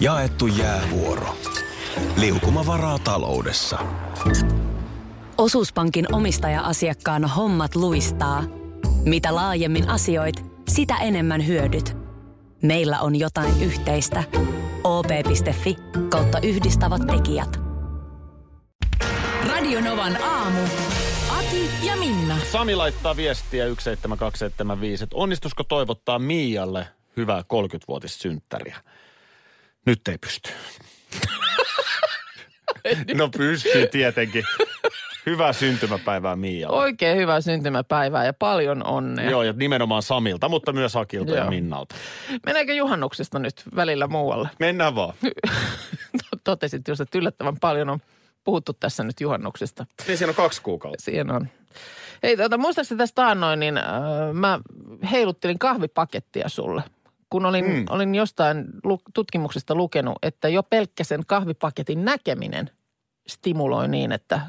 Jaettu jäävuoro. Liukuma varaa taloudessa. Osuuspankin omistaja-asiakkaan hommat luistaa. Mitä laajemmin asioit, sitä enemmän hyödyt. Meillä on jotain yhteistä. op.fi kautta yhdistävät tekijät. Radionovan aamu. Ati ja Minna. Sami laittaa viestiä 17275, että onnistusko toivottaa Mialle hyvää 30-vuotissynttäriä? Nyt ei pysty. no pystyy tietenkin. Hyvää syntymäpäivää Mialle. Oikein hyvää syntymäpäivää ja paljon onnea. Joo, ja nimenomaan Samilta, mutta myös Akilta ja Joo. Minnalta. Meneekö juhannuksesta nyt välillä muualle? Mennään vaan. Totesit just, että yllättävän paljon on puhuttu tässä nyt juhannuksesta. Niin siinä on kaksi kuukautta. Siinä on. Hei, tuota, muistaakseni tästä taannoin, niin äh, mä heiluttelin kahvipakettia sulle. Kun olin, mm. olin jostain lu- tutkimuksesta lukenut, että jo pelkkä sen kahvipaketin näkeminen stimuloi niin, että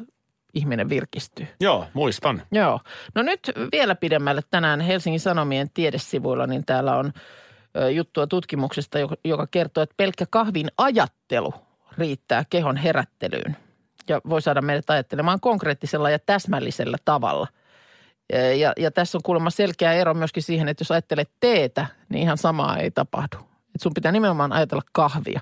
ihminen virkistyy. Joo, muistan. Joo. No nyt vielä pidemmälle tänään Helsingin Sanomien tiedesivuilla, niin täällä on juttua tutkimuksesta, joka- joka kertoo, että pelkkä kahvin ajattelu riittää kehon herättelyyn. Ja voi saada meidät ajattelemaan konkreettisella ja täsmällisellä tavalla. Ja, ja, tässä on kuulemma selkeä ero myöskin siihen, että jos ajattelet teetä, niin ihan samaa ei tapahdu. Et sun pitää nimenomaan ajatella kahvia.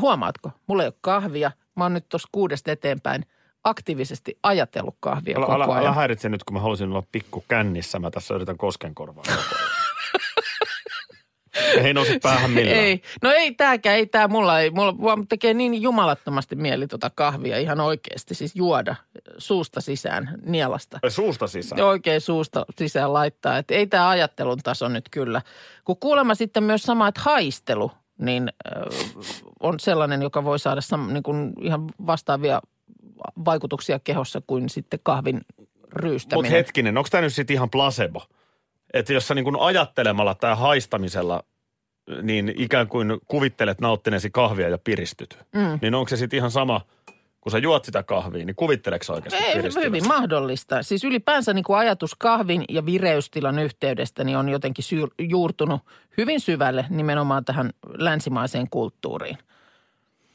Huomaatko? Mulla ei ole kahvia. Mä oon nyt tuossa kuudesta eteenpäin aktiivisesti ajatellut kahvia Älä, koko ajan. älä häiritse nyt, kun mä halusin olla pikku kännissä. Mä tässä yritän koskenkorvaa. koko ajan. ei nouse päähän millään. Ei, no ei tääkään, ei tää mulla ei, mulla vaan tekee niin jumalattomasti mieli tota kahvia ihan oikeasti, siis juoda suusta sisään nielasta. Ai Suusta sisään. Oikein suusta sisään laittaa, että ei tämä ajattelun taso nyt kyllä. Kun kuulemma sitten myös sama, että haistelu, niin äh, on sellainen, joka voi saada sam, niin kuin ihan vastaavia vaikutuksia kehossa kuin sitten kahvin ryystäminen. Mutta hetkinen, onko tämä nyt sitten ihan placebo? Että jos sä niin kun ajattelemalla tai haistamisella niin ikään kuin kuvittelet nauttineesi kahvia ja piristyt, mm. niin onko se sitten ihan sama, kun sä juot sitä kahvia, niin kuvitteleeko oikeasti Ei, piristyvästi? hyvin mahdollista. Siis ylipäänsä niin kuin ajatus kahvin ja vireystilan yhteydestä niin on jotenkin syr- juurtunut hyvin syvälle nimenomaan tähän länsimaiseen kulttuuriin.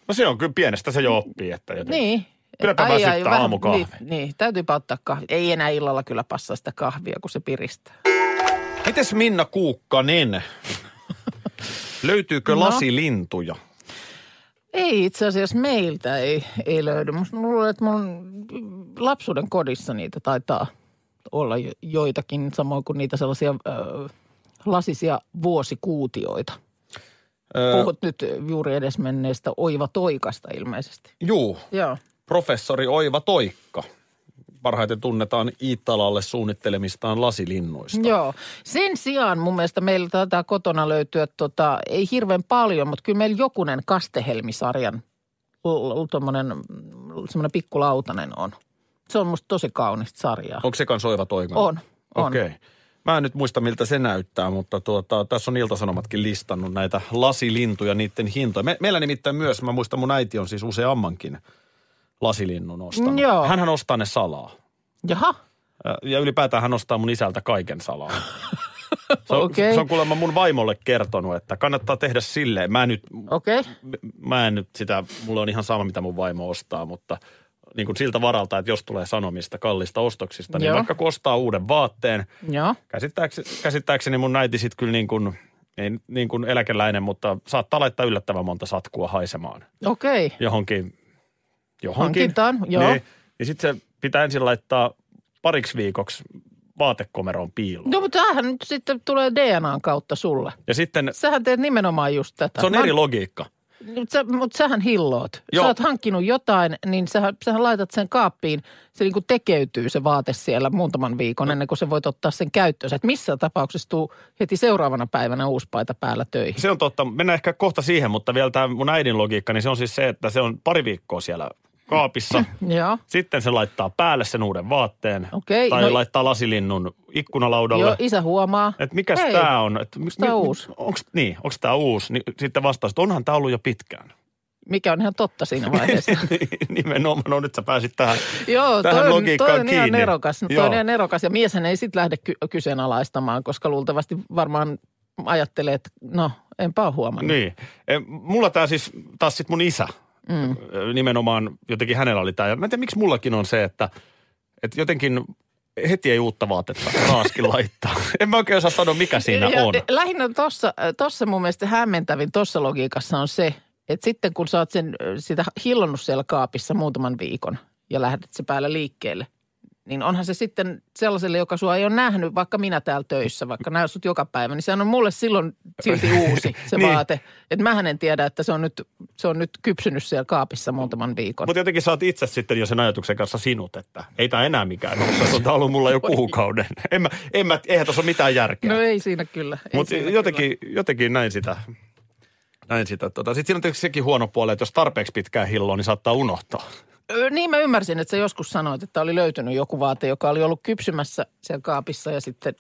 No se on kyllä pienestä se jo oppii, että jotenkin. Niin. Kylläpä väsyttää vähän- aamukahvi. Niin, niin, täytyypä ottaa kahvi. Ei enää illalla kyllä passaa sitä kahvia, kun se piristää. Mites Minna Kuukkanen? Löytyykö No. lasilintuja? Ei itse asiassa meiltä ei, ei löydy. Musta luulen, että mun lapsuuden kodissa niitä taitaa olla jo- joitakin, samoin kuin niitä sellaisia ö, lasisia vuosikuutioita. Öö, Puhut nyt juuri edesmenneestä Oiva Toikasta ilmeisesti. juu, Joo. professori Oiva Toikka. Parhaiten tunnetaan Iittalalle suunnittelemistaan lasilinnuista. Joo. Sen sijaan mun mielestä meillä taitaa kotona löytyä, tota, ei hirveän paljon, mutta kyllä meillä jokunen Kastehelmisarjan tuommoinen semmoinen pikkulautanen on. Se on musta tosi kaunista sarjaa. Onko se kans Oiva? On, on. Okei. Okay. Mä en nyt muista, miltä se näyttää, mutta tuota, tässä on Iltasanomatkin listannut näitä lasilintuja, niiden hintoja. Me, meillä nimittäin myös, mä muistan, mun äiti on siis useammankin lasilinnun ostanut. Joo. Hänhän ostaa ne salaa. Jaha, Ja- ylipäätään hän ostaa mun isältä kaiken salaa. Se on, Okei. se on kuulemma mun vaimolle kertonut, että kannattaa tehdä silleen. Mä en nyt. Okay. mä en nyt sitä, mulla on ihan sama mitä mun vaimo ostaa, mutta niin kuin siltä varalta, että jos tulee sanomista kallista ostoksista, niin Joo. vaikka kun ostaa uuden vaatteen, Joo. käsittääkseni, käsittääkseni mun äiti sitten kyllä niin kuin, ei niin kuin eläkeläinen, mutta saattaa laittaa yllättävän monta satkua haisemaan Okei. Okay. johonkin. Johonkin. Hankintaan, joo. Niin, niin sitten se pitää ensin laittaa pariksi viikoksi vaatekomeroon piiloon. No mutta tämähän nyt sitten tulee DNAn kautta sulle. Ja sitten Sähän teet nimenomaan just tätä. se on Mä- eri logiikka. Mutta sä, mut sähän hilloot. Joo. Sä oot hankkinut jotain, niin sähän, sähän laitat sen kaappiin. Se niinku tekeytyy se vaate siellä muutaman viikon ennen kuin sä voit ottaa sen käyttöön. Et missä tapauksessa tuu heti seuraavana päivänä uusi paita päällä töihin. Se on totta. Mennään ehkä kohta siihen, mutta vielä tämä mun äidin logiikka, niin se on siis se, että se on pari viikkoa siellä kaapissa. Joo. Sitten se laittaa päälle sen uuden vaatteen. Okei, Tai no- laittaa lasilinnun ikkunalaudalle. Joo, isä huomaa. Että mikäs Hei, tämä on? Et, onks tää uusi? Onks, niin, onko tämä uusi? Niin, sitten vastaus, että onhan tämä ollut jo pitkään. Mikä on ihan totta siinä vaiheessa. Nimenomaan, no nyt sä pääsit tähän, Joo, tähän toi, on- logiikkaan toi on ihan kiinni. nerokas. Toi Joo. on ihan nerokas ja mieshän ei sitten lähde ky- kyseenalaistamaan, koska luultavasti varmaan ajattelee, että no enpä ole huomannut. Niin. Mulla tämä siis, taas sit mun isä, mm. nimenomaan jotenkin hänellä oli tämä. Ja mä en tiedä, miksi mullakin on se, että, että jotenkin heti ei uutta vaatetta taaskin laittaa. En mä oikein osaa sanoa, mikä siinä ja on. Lähinnä tuossa, tossa mun mielestä hämmentävin tuossa logiikassa on se, että sitten kun sä oot sen, sitä hillonnut siellä kaapissa muutaman viikon ja lähdet se päällä liikkeelle, niin onhan se sitten sellaiselle, joka sua ei ole nähnyt, vaikka minä täällä töissä, vaikka näy sut joka päivä, niin se on mulle silloin silti uusi se Niin. vaate. Että mähän en tiedä, että se on, nyt, se on nyt kypsynyt siellä kaapissa muutaman viikon. Mutta jotenkin sä oot itse sitten jo sen ajatuksen kanssa sinut, että ei tämä enää mikään ole. Se on ollut mulla jo kuukauden. En mä, en mä, eihän tuossa ole mitään järkeä. No ei siinä kyllä. Mutta jotenkin, jotenkin näin sitä. Näin sitä. Tota. Sitten siinä on tietysti sekin huono puoli, että jos tarpeeksi pitkään hilloa, niin saattaa unohtaa. Niin mä ymmärsin, että sä joskus sanoit, että oli löytynyt joku vaate, joka oli ollut kypsymässä siellä kaapissa ja sitten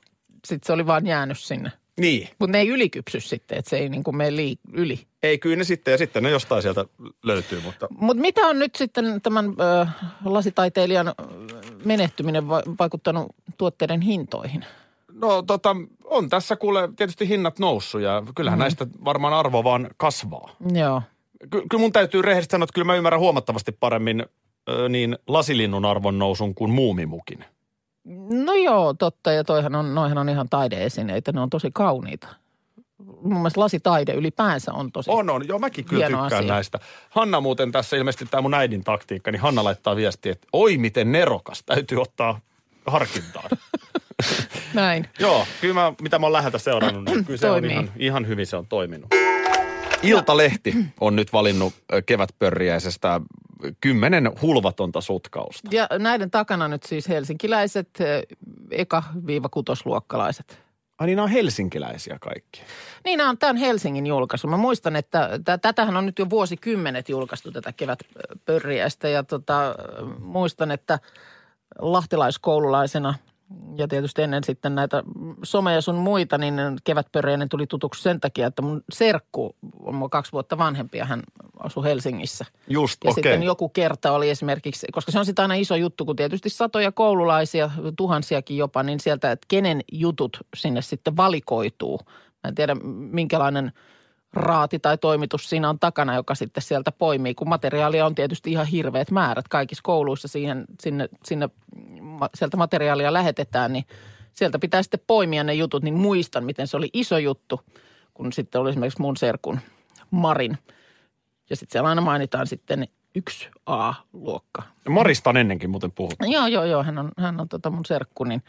sit se oli vaan jäänyt sinne. Niin. Mutta ne ei ylikypsy sitten, että se ei niin kuin mene lii- yli. Ei, kyllä ne sitten, ja sitten ne jostain sieltä löytyy, mutta Mutta mitä on nyt sitten tämän ö, lasitaiteilijan menehtyminen va- vaikuttanut tuotteiden hintoihin? No tota, on tässä kuule tietysti hinnat noussut ja kyllähän mm. näistä varmaan arvo vaan kasvaa. Joo. Ky- kyllä mun täytyy rehellisesti sanoa, että kyllä mä ymmärrän huomattavasti paremmin ö, niin lasilinnun arvon nousun kuin muumimukin. No joo, totta. Ja toihan on, noihan on ihan taideesineitä. Ne on tosi kauniita. Mun mielestä lasitaide ylipäänsä on tosi. On, on. Joo, mäkin kyllä Hieno tykkään asia. näistä. Hanna muuten tässä ilmeisesti tämä mun äidin taktiikka, niin Hanna laittaa viestiä, että oi miten nerokas, täytyy ottaa harkintaan. Näin. Joo, kyllä mä, mitä mä oon läheltä seurannut, niin kyllä se on Toimii. ihan, ihan hyvin se on toiminut. Iltalehti on nyt valinnut kevätpörriäisestä kymmenen hulvatonta sutkausta. Ja näiden takana nyt siis helsinkiläiset eka-kutosluokkalaiset. Ai niin, nämä on helsinkiläisiä kaikki. Niin, nämä on, tämä on Helsingin julkaisu. Mä muistan, että tä- tätähän on nyt jo vuosikymmenet julkaistu tätä kevätpörriäistä. Ja tota, muistan, että lahtelaiskoululaisena ja tietysti ennen sitten näitä someja sun muita, niin kevätpörriäinen tuli tutuksi sen takia, että mun serkku on mua kaksi vuotta vanhempi ja hän asui Helsingissä. Just, Ja okei. sitten joku kerta oli esimerkiksi, koska se on sitten aina iso juttu, kun tietysti satoja koululaisia, tuhansiakin jopa, niin sieltä, että kenen jutut sinne sitten valikoituu. Mä en tiedä, minkälainen raati tai toimitus siinä on takana, joka sitten sieltä poimii, kun materiaalia on tietysti ihan hirveät määrät. Kaikissa kouluissa siihen, sinne, sinne sieltä materiaalia lähetetään, niin sieltä pitää sitten poimia ne jutut, niin muistan, miten se oli iso juttu, kun sitten oli esimerkiksi mun serkun Marin. Ja sitten siellä aina mainitaan sitten yksi A-luokka. Marista on ennenkin muuten puhuttu. Joo, joo, joo, hän on, hän on tota mun serkku, niin,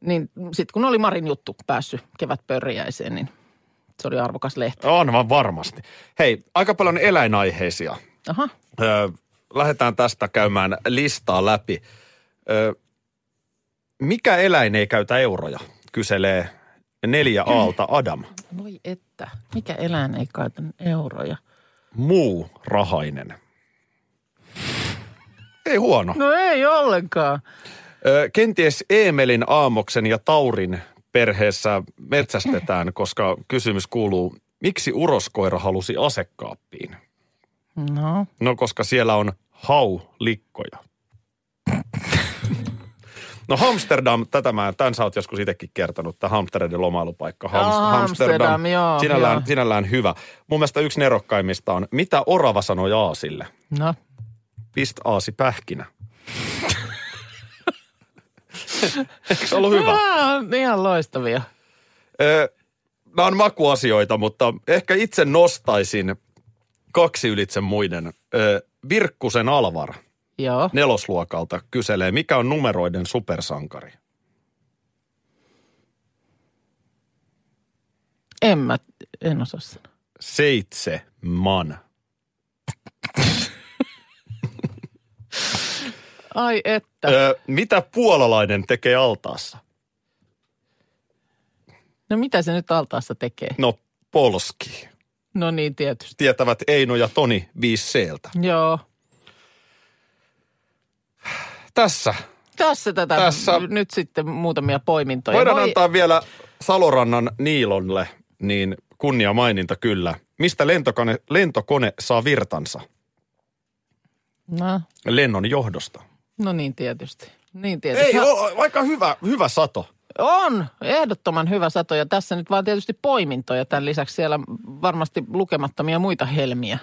niin sitten kun oli Marin juttu päässyt kevätpörriäiseen, niin se oli arvokas lehti. On vaan varmasti. Hei, aika paljon eläinaiheisia. Aha, Öö, lähdetään tästä käymään listaa läpi. Öö, mikä eläin ei käytä euroja, kyselee neljä aalta Adam. voi että. Mikä eläin ei käytä euroja? Muu rahainen. Ei huono. No ei ollenkaan. Öö, kenties Eemelin, Aamoksen ja Taurin perheessä metsästetään, koska kysymys kuuluu, miksi uroskoira halusi asekaappiin? No, No, koska siellä on haulikkoja. No Amsterdam, tätä mä, tämän sä oot joskus itsekin kertonut, tämä hamstereiden lomailupaikka. Aa, Amsterdam, joo, sinällään, joo. sinällään hyvä. Mun mielestä yksi nerokkaimmista on, mitä orava sanoi aasille? no. Pist aasi pähkinä. Eikö se ollut hyvä? Ihan loistavia. Ö, Nämä on makuasioita, mutta ehkä itse nostaisin kaksi ylitse muiden. Ö, Virkkusen Alvar Joo. nelosluokalta kyselee, mikä on numeroiden supersankari? En mä, en osaa sanoa. Seitse Ai että. Ö, mitä puolalainen tekee altaassa? No mitä se nyt altaassa tekee? No, polski. No niin, tietysti. Tietävät Eino ja Toni 5Cltä. Joo. Tässä. Tässä tätä Tässä. nyt sitten muutamia poimintoja. Voidaan Voi- antaa vielä Salorannan Niilolle niin kunnia maininta kyllä. Mistä lentokone, lentokone saa virtansa? No, Lennon johdosta. No niin tietysti. Niin tietysti. Ei, Ha- o, aika hyvä, hyvä sato. On, ehdottoman hyvä sato ja tässä nyt vaan tietysti poimintoja. Tämän lisäksi siellä varmasti lukemattomia muita helmiä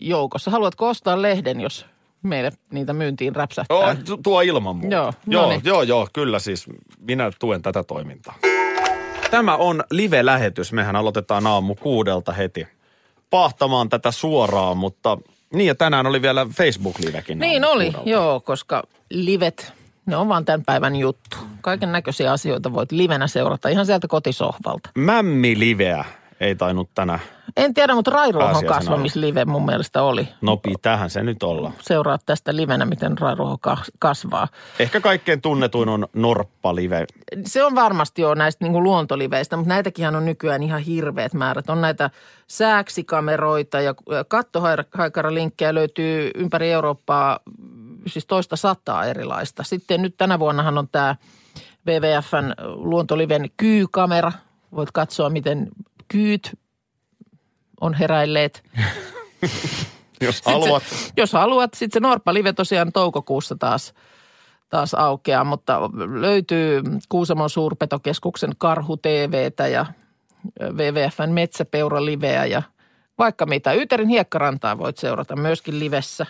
joukossa. Haluatko ostaa lehden, jos meille niitä myyntiin räpsähtää? Oh, tu- tuo ilman muuta. Joo, joo, noniin. joo, joo, kyllä siis minä tuen tätä toimintaa. Tämä on live-lähetys. Mehän aloitetaan aamu kuudelta heti pahtamaan tätä suoraan, mutta niin ja tänään oli vielä Facebook-livekin. Niin oli, kuudelta. joo, koska livet, ne on vaan tämän päivän juttu. Kaiken näköisiä asioita voit livenä seurata ihan sieltä kotisohvalta. Mämmi-liveä ei tainnut tänä. En tiedä, mutta Rairuohon kasvamislive mun mielestä oli. No tähän se nyt olla. Seuraa tästä livenä, miten Rairuoho kas- kasvaa. Ehkä kaikkein tunnetuin on Norppa-live. Se on varmasti jo näistä niin luontoliveistä, mutta näitäkin on nykyään ihan hirveät määrät. On näitä sääksikameroita ja kattohaikaralinkkejä löytyy ympäri Eurooppaa siis toista sataa erilaista. Sitten nyt tänä vuonnahan on tämä WWFn luontoliven kyykamera. Voit katsoa, miten kyyt on heräilleet. Jos haluat. Jos haluat, sitten se Norppa Live tosiaan toukokuussa taas, taas aukeaa, mutta löytyy Kuusamon suurpetokeskuksen Karhu TVtä ja WWFn Metsäpeura Liveä ja vaikka mitä. Yterin hiekkarantaa voit seurata myöskin livessä.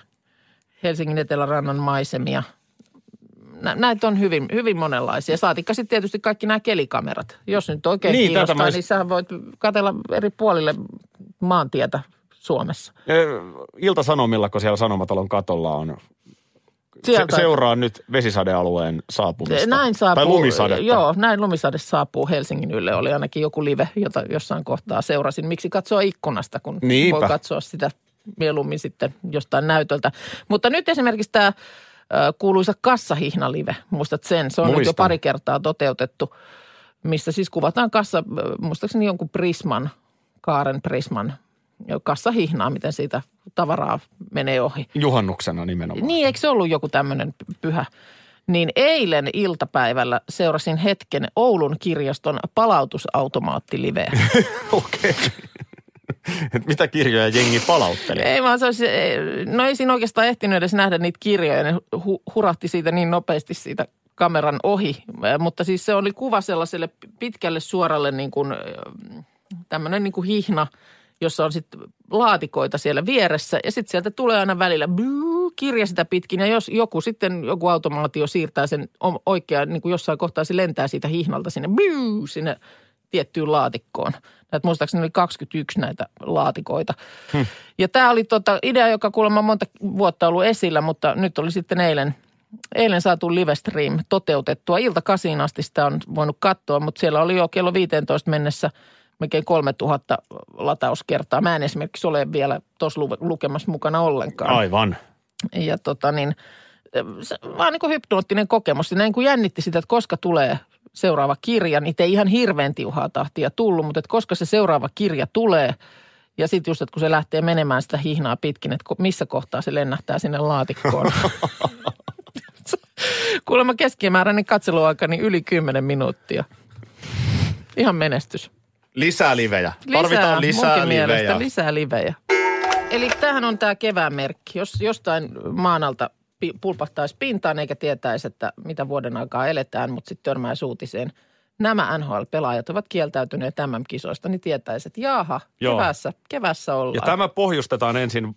Helsingin Etelärannan maisemia. Nä- Näitä on hyvin, hyvin monenlaisia. Saatikka sitten tietysti kaikki nämä kelikamerat. Jos nyt oikein Niin, kiinnostaa, mä- niin sähän voit katella eri puolille maantietä Suomessa. Eh, Ilta-Sanomilla, kun siellä Sanomatalon katolla on. Se, seuraa nyt vesisadealueen saapumista. Näin saapuu. Tai lumisadetta. Joo, näin lumisade saapuu Helsingin ylle. Oli ainakin joku live, jota jossain kohtaa seurasin. Miksi katsoa ikkunasta, kun Niinpä. voi katsoa sitä mieluummin sitten jostain näytöltä. Mutta nyt esimerkiksi tämä kuuluisa kassahihnalive, muistat sen? Se on nyt jo Muistan. pari kertaa toteutettu, missä siis kuvataan kassa, muistaakseni jonkun Prisman, Kaaren Prisman kassahihnaa, miten siitä tavaraa menee ohi. Juhannuksena nimenomaan. Niin, eikö se ollut joku tämmöinen pyhä? Niin eilen iltapäivällä seurasin hetken Oulun kirjaston palautusautomaattiliveä. Okei. Mitä kirjoja jengi palautteli? ei vaan se olisi, no ei siinä oikeastaan ehtinyt edes nähdä niitä kirjoja. Ne hu- hurahti siitä niin nopeasti siitä kameran ohi. Mutta siis se oli kuva sellaiselle pitkälle suoralle niin kuin tämmöinen niin kuin hihna, jossa on sitten laatikoita siellä vieressä. Ja sitten sieltä tulee aina välillä buu, kirja sitä pitkin. Ja jos joku sitten, joku automaatio siirtää sen oikeaan, niin kuin jossain kohtaa se lentää siitä hihnalta sinne, buu, sinne tiettyyn laatikkoon. Näitä muistaakseni oli 21 näitä laatikoita. Hmm. Ja tämä oli tota idea, joka kuulemma monta vuotta ollut esillä, mutta nyt oli sitten eilen, eilen saatu livestream toteutettua. Ilta kasiin asti sitä on voinut katsoa, mutta siellä oli jo kello 15 mennessä melkein 3000 latauskertaa. Mä en esimerkiksi ole vielä tuossa lukemassa mukana ollenkaan. Aivan. Ja tota niin, se, vaan niin kuin hypnoottinen kokemus. Näin kun jännitti sitä, että koska tulee seuraava kirja, niin ei ihan hirveän tiuhaa tahtia tullut, mutta että koska se seuraava kirja tulee, ja sitten just, että kun se lähtee menemään sitä hihnaa pitkin, että missä kohtaa se lennähtää sinne laatikkoon. Kuulemma keskimääräinen katseluaika niin yli 10 minuuttia. Ihan menestys. Lisää livejä. Tarvitaan lisää munkin mielestä livejä. lisää livejä. Eli tämähän on tämä kevään merkki. Jos jostain maanalta pulpahtaisi pintaan eikä tietäisi, että mitä vuoden aikaa eletään, mutta sitten törmäisi uutiseen. Nämä NHL-pelaajat ovat kieltäytyneet MM-kisoista, niin tietäisi, että jaaha, Joo. keväässä, keväässä ollaan. Ja tämä pohjustetaan ensin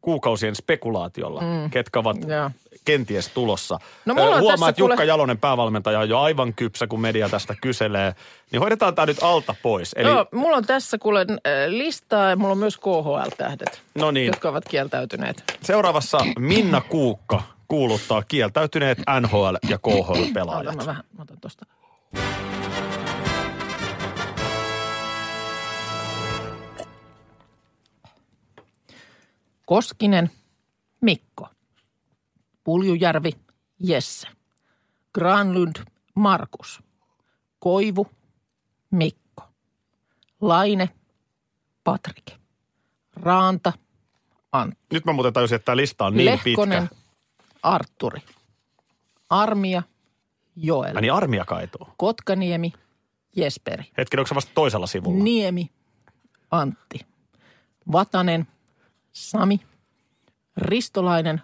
kuukausien spekulaatiolla, mm. ketkä ovat Joo. Kenties tulossa. No mulla on Huomaa, tässä että Jukka kuule- Jalonen päävalmentaja on jo aivan kypsä, kun media tästä kyselee. Niin hoidetaan tämä nyt alta pois. Eli, Joo, mulla on tässä kuule listaa ja mulla on myös KHL-tähdet, no niin, jotka ovat kieltäytyneet. seuraavassa Minna Kuukka kuuluttaa kieltäytyneet NHL- ja KHL-pelaajat. mä vähän, mä otan tosta. Koskinen, Mikko. Puljujärvi, Jesse. Granlund, Markus. Koivu, Mikko. Laine, Patrik. Raanta, Antti. Nyt mä muuten tajusin, että tämä lista on niin Lehkonen, pitkä. Arturi. Armia, Joel. Ai niin armia kaituu. Kotkaniemi, Jesperi. Hetken, onko se vasta toisella sivulla? Niemi, Antti. Vatanen, Sami. Ristolainen,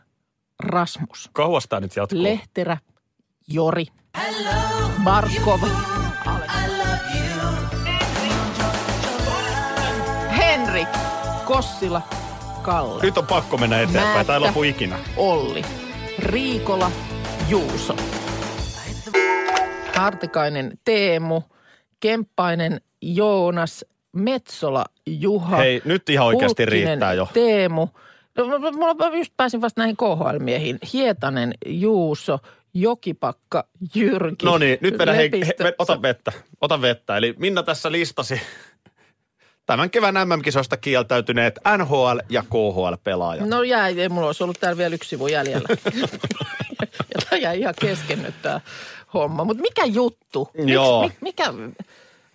Rasmus. Kauas tämä nyt jatkuu? Lehterä, Jori, Hello, Markov, Henri, Kossila, Kalle. Nyt on pakko mennä eteenpäin, Määttä, tai lopu ikinä. Olli, Riikola, Juuso. Hartikainen Teemu, Kemppainen Joonas, Metsola Juha. Hei, nyt ihan oikeasti Hulkkinen, riittää jo. Teemu, Mulla just pääsin vasta näihin KHL-miehiin. Hietanen Juuso, Jokipakka Jyrki. No niin, nyt vedä, hei, Lepistö. he, ota vettä. Ota vettä. Eli Minna tässä listasi tämän kevään MM-kisoista kieltäytyneet NHL- ja KHL-pelaajat. No jäi, ei mulla olisi ollut täällä vielä yksi sivu jäljellä. ja tämä jäi ihan kesken nyt tämä homma. Mutta mikä juttu? Miks- Joo. mi- mikä,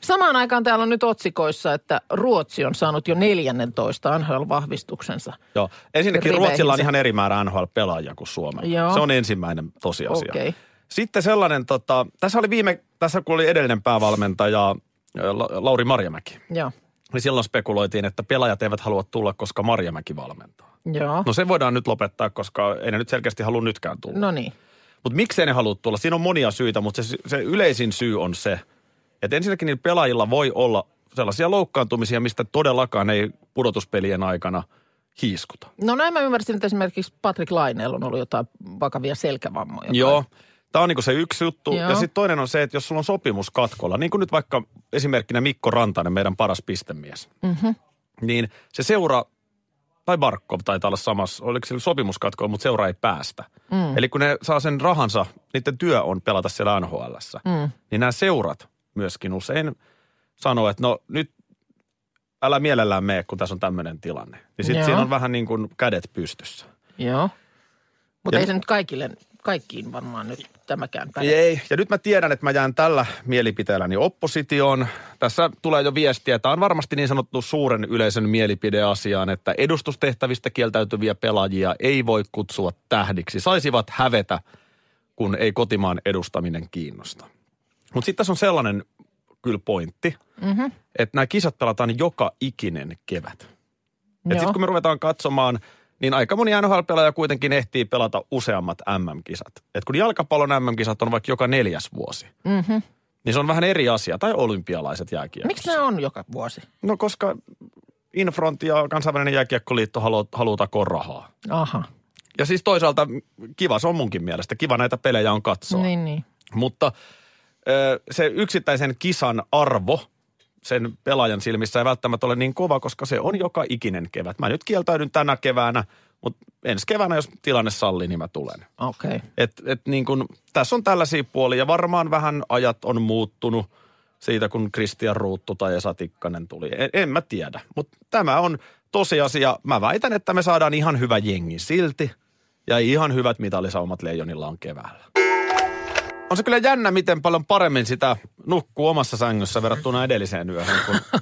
samaan aikaan täällä on nyt otsikoissa, että Ruotsi on saanut jo 14 NHL-vahvistuksensa. Joo. Ensinnäkin Riveihinsä. Ruotsilla on ihan eri määrä NHL-pelaajia kuin Suomella. Joo. Se on ensimmäinen tosiasia. Okei. Sitten sellainen, tota, tässä oli viime, tässä kun oli edellinen päävalmentaja ä, La- Lauri Marjamäki, Joo. niin silloin spekuloitiin, että pelaajat eivät halua tulla, koska Marjamäki valmentaa. Joo. No se voidaan nyt lopettaa, koska ei ne nyt selkeästi halua nytkään tulla. No niin. Mutta miksei ne halua tulla? Siinä on monia syitä, mutta se, se yleisin syy on se, että ensinnäkin niillä pelaajilla voi olla sellaisia loukkaantumisia, mistä todellakaan ei pudotuspelien aikana hiiskuta. No näin mä ymmärsin, että esimerkiksi Patrick Laineella on ollut jotain vakavia selkävammoja. Joo. Tämä on niinku se yksi juttu. Joo. Ja sitten toinen on se, että jos sulla on sopimus katkolla, niin kuin nyt vaikka esimerkkinä Mikko Rantanen, meidän paras pistemies, mm-hmm. niin se seura, tai Barkov taitaa olla samassa, oliko sillä sopimuskatkolla, mutta seura ei päästä. Mm. Eli kun ne saa sen rahansa, niiden työ on pelata siellä nhl mm. niin nämä seurat myöskin usein sanoo, että no nyt älä mielellään mene, kun tässä on tämmöinen tilanne. Niin sitten siinä on vähän niin kuin kädet pystyssä. Joo. Mutta ei se nyt kaikille, kaikkiin varmaan nyt tämäkään päde. Ei, ja nyt mä tiedän, että mä jään tällä mielipiteelläni oppositioon. Tässä tulee jo viestiä, että on varmasti niin sanottu suuren yleisön mielipideasiaan, että edustustehtävistä kieltäytyviä pelaajia ei voi kutsua tähdiksi. Saisivat hävetä, kun ei kotimaan edustaminen kiinnosta. Mutta sitten tässä on sellainen kyllä pointti, mm-hmm. että nämä kisat pelataan joka ikinen kevät. Sitten kun me ruvetaan katsomaan, niin aika moni NHL-pelaaja kuitenkin ehtii pelata useammat MM-kisat. Et kun jalkapallon MM-kisat on vaikka joka neljäs vuosi, Mm-hmm. niin se on vähän eri asia. Tai olympialaiset jääkiekossa. Miksi nämä on joka vuosi? No koska Infront ja kansainvälinen jääkiekkoliitto haluaa, haluaa takoa rahaa. Aha. Ja siis toisaalta kiva se on munkin mielestä. Kiva näitä pelejä on katsoa. Niin, niin. Mutta se yksittäisen kisan arvo sen pelaajan silmissä ei välttämättä ole niin kova, koska se on joka ikinen kevät. Mä nyt kieltäydyn tänä keväänä, mutta ensi keväänä, jos tilanne sallii, niin mä tulen. Okei. Okay. Et, et niin kun, tässä on tällaisia puolia. Varmaan vähän ajat on muuttunut siitä, kun Kristian Ruuttu tai Esa Tikkanen tuli. En, en mä tiedä, mutta tämä on tosiasia. Mä väitän, että me saadaan ihan hyvä jengi silti. Ja ihan hyvät mitalisaumat leijonilla on keväällä. On se kyllä jännä, miten paljon paremmin sitä nukkuu omassa sängyssä verrattuna edelliseen yöhön, kun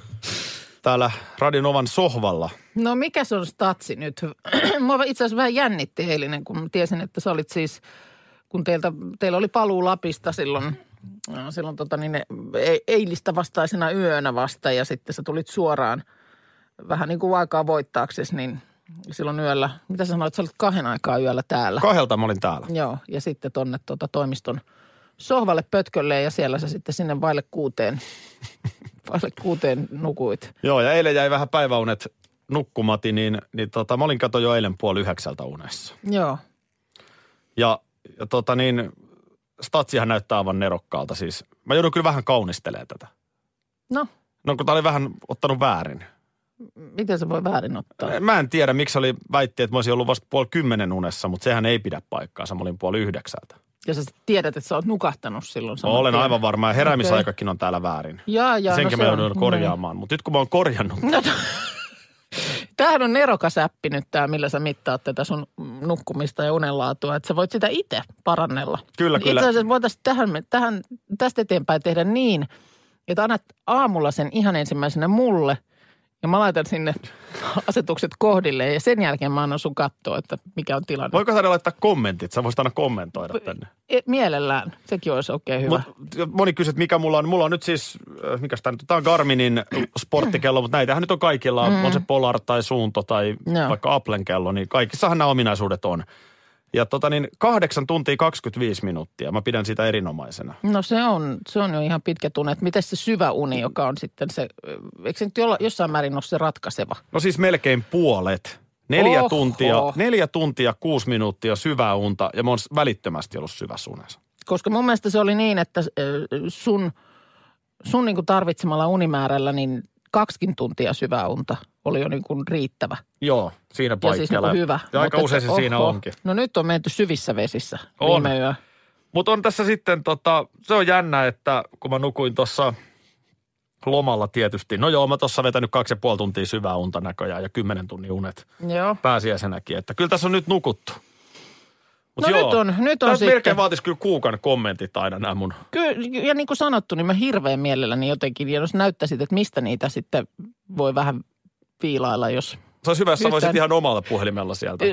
täällä Radinovan sohvalla. No mikä se on statsi nyt? Mua itse asiassa vähän jännitti eilinen, kun tiesin, että sä olit siis, kun teiltä, teillä oli paluu Lapista silloin, silloin tota niin, eilistä vastaisena yönä vasta ja sitten sä tulit suoraan vähän niin kuin aikaa voittaaksesi, niin silloin yöllä, mitä sä sanoit, sä olit kahden aikaa yöllä täällä. Kahdelta mä olin täällä. Joo, ja sitten tonne tuota, toimiston sohvalle pötkölle ja siellä sä sitten sinne vaille kuuteen, vaille kuuteen nukuit. Joo, ja eilen jäi vähän päiväunet nukkumati, niin, niin tota, mä olin kato jo eilen puoli yhdeksältä unessa. Joo, Ja, ja tota niin, statsihan näyttää aivan nerokkaalta siis. Mä joudun kyllä vähän kaunistelemaan tätä. no No kun tää oli vähän ottanut väärin. miten se voi väärin ottaa? Mä en tiedä, miksi oli väitti, että mä olisin ollut vasta puoli kymmenen unessa, mutta sehän ei pidä paikkaansa. Mä olin puoli yhdeksältä. Ja sä tiedät, että sä oot nukahtanut silloin saman Olen tien. aivan varma, ja heräämisaikakin on täällä väärin. Jaa, jaa, Senkin no mä joudun korjaamaan, mutta nyt kun mä oon korjannut, No, Tämähän on nerokas appi nyt tämä, millä sä mittaat tätä sun nukkumista ja unenlaatua, että sä voit sitä itse parannella. Kyllä, kyllä. Itse asiassa voitaisiin tähän, tähän, tästä eteenpäin tehdä niin, että annat aamulla sen ihan ensimmäisenä mulle ja mä laitan sinne asetukset kohdille ja sen jälkeen mä annan sun katsoa, että mikä on tilanne. voiko saada laittaa kommentit? Sä voisit aina kommentoida tänne. E, mielellään, sekin olisi oikein hyvä. Mut moni kysyy, mikä mulla on. Mulla on nyt siis, äh, mikä tämä nyt, tämä on Garminin sporttikello, mutta näitähän nyt on kaikilla. Mm. On se Polar tai Suunto tai Joo. vaikka Applen kello, niin kaikissahan nämä ominaisuudet on. Ja tota niin, kahdeksan tuntia 25 minuuttia. Mä pidän sitä erinomaisena. No se on, se on jo ihan pitkä tunne. Että miten se syvä uni, joka on sitten se, eikö se nyt jolla, jossain määrin ole se ratkaiseva? No siis melkein puolet. Neljä Oho. tuntia, neljä tuntia, kuusi minuuttia syvää unta ja mä oon välittömästi ollut syvässä unessa. Koska mun mielestä se oli niin, että sun, sun niin tarvitsemalla unimäärällä niin kaksikin tuntia syvää unta oli jo niin kuin riittävä. Joo, siinä Ja paikalla. siis niin kuin hyvä. Ja aika Mutta usein se että siinä oho, onkin. No nyt on menty syvissä vesissä On. viime yö. Mutta on tässä sitten, tota, se on jännä, että kun mä nukuin tuossa lomalla tietysti. No joo, mä tuossa vetänyt kaksi ja puoli tuntia syvää unta näköjään ja kymmenen tunnin unet Joo. pääsiäisenäkin. Että kyllä tässä on nyt nukuttu. Mut No nyt on- nyt on Tässä melkein sitten. vaatisi kyllä kuukan kommentit aina nämä mun. Kyllä, ja niin kuin sanottu, niin mä hirveän mielelläni jotenkin, ja jos näyttäisit, että mistä niitä sitten voi vähän viilailla, jos Se olisi hyvä, jos sä voisit Yhtään- ihan omalla puhelimella sieltä.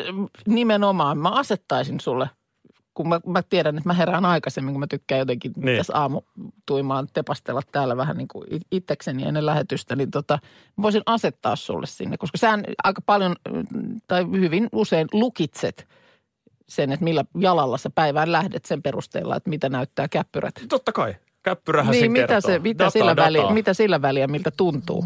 Nimenomaan mä asettaisin sulle, kun mä, mä tiedän, että mä herään aikaisemmin, kun mä tykkään jotenkin Niin. tässä aamutuimaan tepastella täällä vähän niin kuin it- itsekseni ennen lähetystä, niin tota, voisin asettaa sulle sinne, koska sä aika paljon tai hyvin usein lukitset sen, että millä jalalla sä päivään lähdet sen perusteella, että mitä näyttää käppyrät. Totta kai. Käppyrähän Niin, sen mitä, kertoo. se, mitä, Dataa, sillä dataa. väliä, mitä sillä väliä, miltä tuntuu?